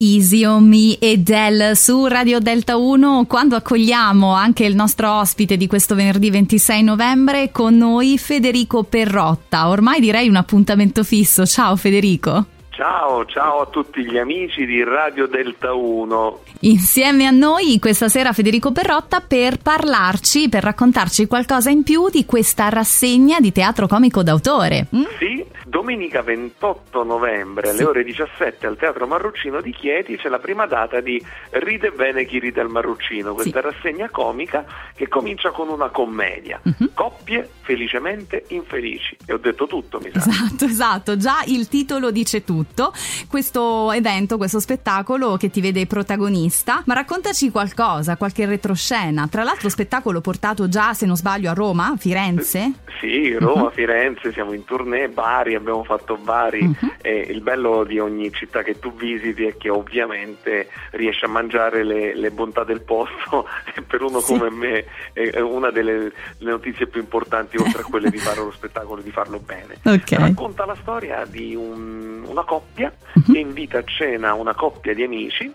Easy on Me e Del su Radio Delta 1 quando accogliamo anche il nostro ospite di questo venerdì 26 novembre con noi Federico Perrotta, ormai direi un appuntamento fisso. Ciao Federico. Ciao, ciao a tutti gli amici di Radio Delta 1. Insieme a noi questa sera Federico Perrotta per parlarci, per raccontarci qualcosa in più di questa rassegna di teatro comico d'autore. Mm? Sì, domenica 28 novembre alle ore 17 al Teatro Marruccino di Chieti c'è la prima data di Ride bene chi ride al Marruccino, questa sì. rassegna comica che comincia con una commedia. Uh-huh. Coppie felicemente infelici. E ho detto tutto, mi sa. Esatto, esatto, già il titolo dice tutto. Questo evento, questo spettacolo che ti vede protagonista, ma raccontaci qualcosa, qualche retroscena. Tra l'altro spettacolo portato già, se non sbaglio, a Roma, Firenze? Sì, Roma, uh-huh. Firenze, siamo in tournée, Bari, abbiamo fatto Bari uh-huh. e il bello di ogni città che tu visiti è che ovviamente riesci a mangiare le, le bontà del posto e per uno sì. come me è una delle notizie più importanti oltre a quelle di fare lo spettacolo e di farlo bene. Okay. Racconta la storia di un, una coppia uh-huh. che invita a cena una coppia di amici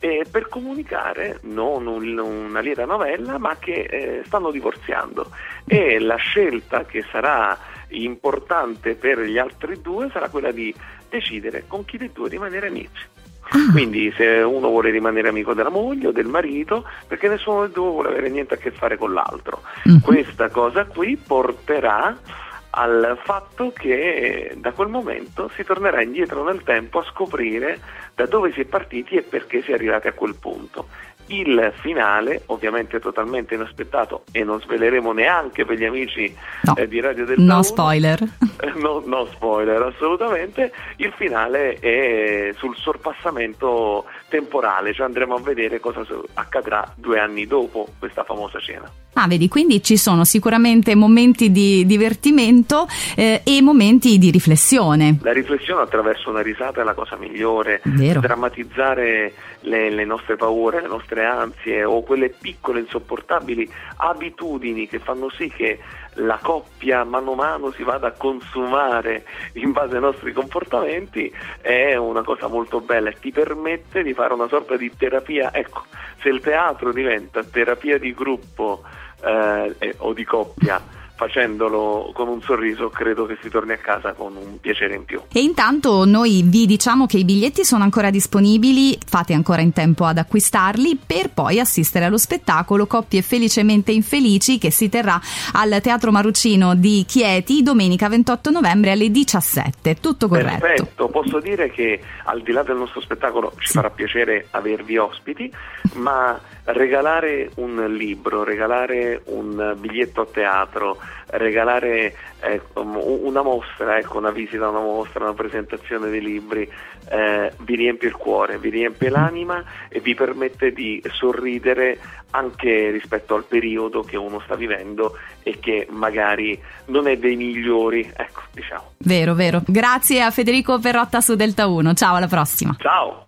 eh, per comunicare non un, una lieta novella ma che eh, stanno divorziando e la scelta che sarà importante per gli altri due sarà quella di decidere con chi dei due rimanere amici. Ah. Quindi se uno vuole rimanere amico della moglie o del marito, perché nessuno dei due vuole avere niente a che fare con l'altro. Mm-hmm. Questa cosa qui porterà al fatto che da quel momento si tornerà indietro nel tempo a scoprire da dove si è partiti e perché si è arrivati a quel punto. Il finale, ovviamente totalmente inaspettato e non sveleremo neanche per gli amici no. eh, di Radio del No 1, spoiler. Eh, no, no spoiler, assolutamente. Il finale è sul sorpassamento temporale, cioè andremo a vedere cosa accadrà due anni dopo questa famosa cena. Ah, vedi, quindi ci sono sicuramente momenti di divertimento eh, e momenti di riflessione. La riflessione attraverso una risata è la cosa migliore. Vero. Drammatizzare le, le nostre paure, le nostre ansie o quelle piccole, insopportabili abitudini che fanno sì che la coppia mano a mano si vada a consumare in base ai nostri comportamenti è una cosa molto bella e ti permette di fare una sorta di terapia. Ecco, se il teatro diventa terapia di gruppo eh, o di coppia facendolo con un sorriso credo che si torni a casa con un piacere in più. E intanto noi vi diciamo che i biglietti sono ancora disponibili, fate ancora in tempo ad acquistarli per poi assistere allo spettacolo Coppie felicemente infelici che si terrà al Teatro Maruccino di Chieti domenica 28 novembre alle 17. Tutto corretto? Perfetto, posso dire che al di là del nostro spettacolo ci farà piacere avervi ospiti, ma regalare un libro, regalare un biglietto a teatro, regalare eh, una mostra, ecco, una visita a una mostra, una presentazione dei libri, eh, vi riempie il cuore, vi riempie l'anima e vi permette di sorridere anche rispetto al periodo che uno sta vivendo e che magari non è dei migliori, ecco, diciamo. Vero, vero. Grazie a Federico Perrotta su Delta 1. Ciao, alla prossima. Ciao.